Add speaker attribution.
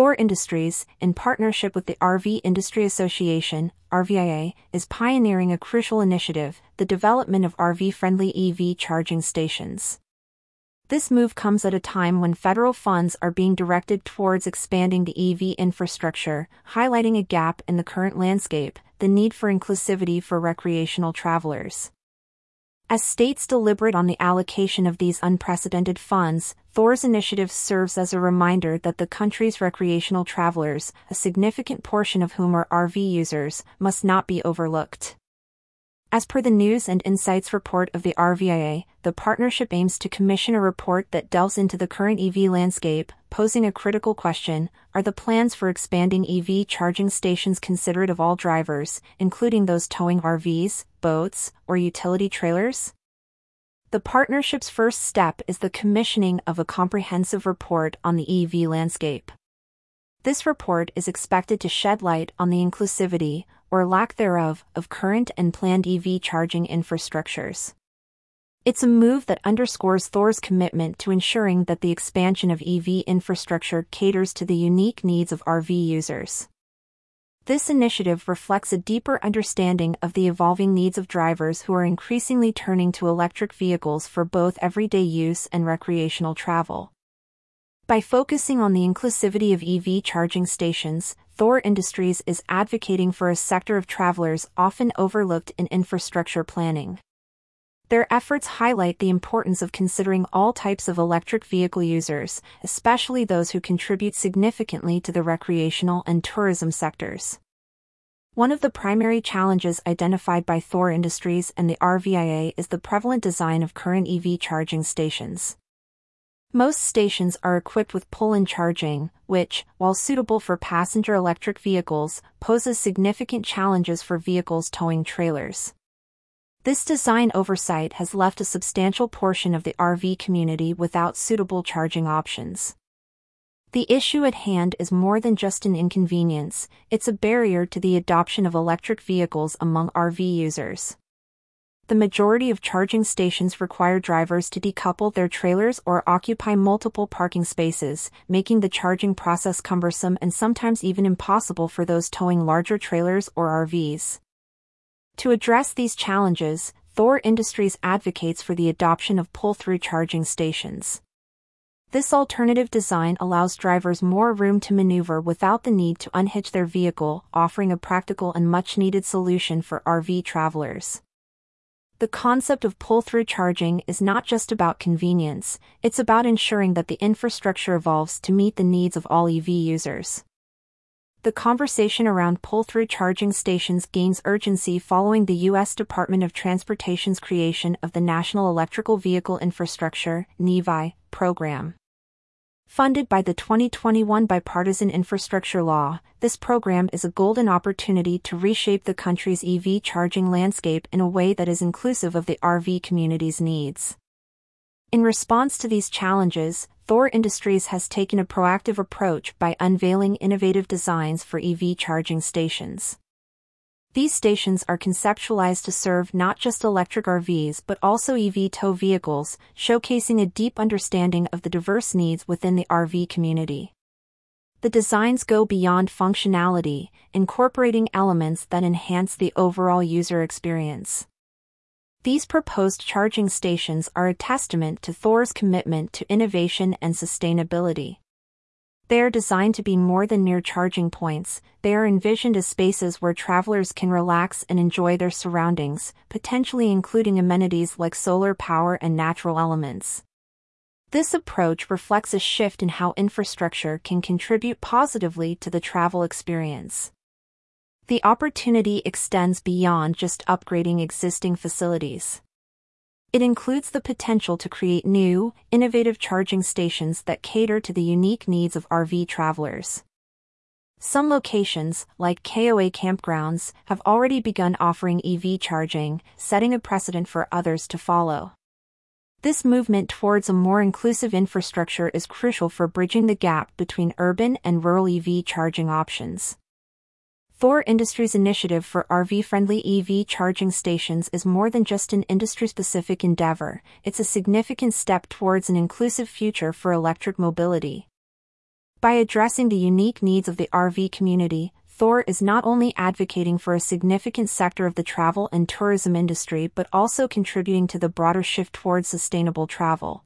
Speaker 1: Thor Industries, in partnership with the RV Industry Association, RVIA, is pioneering a crucial initiative, the development of RV-friendly EV charging stations. This move comes at a time when federal funds are being directed towards expanding the EV infrastructure, highlighting a gap in the current landscape, the need for inclusivity for recreational travelers. As states deliberate on the allocation of these unprecedented funds, Thor's initiative serves as a reminder that the country's recreational travelers, a significant portion of whom are RV users, must not be overlooked. As per the News and Insights report of the RVIA, the partnership aims to commission a report that delves into the current EV landscape, posing a critical question Are the plans for expanding EV charging stations considerate of all drivers, including those towing RVs, boats, or utility trailers? The partnership's first step is the commissioning of a comprehensive report on the EV landscape. This report is expected to shed light on the inclusivity, or lack thereof, of current and planned EV charging infrastructures. It's a move that underscores Thor's commitment to ensuring that the expansion of EV infrastructure caters to the unique needs of RV users. This initiative reflects a deeper understanding of the evolving needs of drivers who are increasingly turning to electric vehicles for both everyday use and recreational travel. By focusing on the inclusivity of EV charging stations, Thor Industries is advocating for a sector of travelers often overlooked in infrastructure planning. Their efforts highlight the importance of considering all types of electric vehicle users, especially those who contribute significantly to the recreational and tourism sectors. One of the primary challenges identified by Thor Industries and the RVIA is the prevalent design of current EV charging stations. Most stations are equipped with pull-in charging, which, while suitable for passenger electric vehicles, poses significant challenges for vehicles towing trailers. This design oversight has left a substantial portion of the RV community without suitable charging options. The issue at hand is more than just an inconvenience, it's a barrier to the adoption of electric vehicles among RV users the majority of charging stations require drivers to decouple their trailers or occupy multiple parking spaces, making the charging process cumbersome and sometimes even impossible for those towing larger trailers or RVs. To address these challenges, Thor Industries advocates for the adoption of pull-through charging stations. This alternative design allows drivers more room to maneuver without the need to unhitch their vehicle, offering a practical and much-needed solution for RV travelers. The concept of pull-through charging is not just about convenience, it's about ensuring that the infrastructure evolves to meet the needs of all EV users. The conversation around pull-through charging stations gains urgency following the U.S. Department of Transportation's creation of the National Electrical Vehicle Infrastructure (NEVI) program. Funded by the 2021 Bipartisan Infrastructure Law, this program is a golden opportunity to reshape the country's EV charging landscape in a way that is inclusive of the RV community's needs. In response to these challenges, Thor Industries has taken a proactive approach by unveiling innovative designs for EV charging stations. These stations are conceptualized to serve not just electric RVs but also EV tow vehicles, showcasing a deep understanding of the diverse needs within the RV community. The designs go beyond functionality, incorporating elements that enhance the overall user experience. These proposed charging stations are a testament to Thor's commitment to innovation and sustainability. They are designed to be more than mere charging points, they are envisioned as spaces where travelers can relax and enjoy their surroundings, potentially including amenities like solar power and natural elements. This approach reflects a shift in how infrastructure can contribute positively to the travel experience. The opportunity extends beyond just upgrading existing facilities. It includes the potential to create new, innovative charging stations that cater to the unique needs of RV travelers. Some locations, like KOA campgrounds, have already begun offering EV charging, setting a precedent for others to follow. This movement towards a more inclusive infrastructure is crucial for bridging the gap between urban and rural EV charging options. Thor Industries' initiative for RV-friendly EV charging stations is more than just an industry-specific endeavor, it's a significant step towards an inclusive future for electric mobility. By addressing the unique needs of the RV community, Thor is not only advocating for a significant sector of the travel and tourism industry but also contributing to the broader shift towards sustainable travel.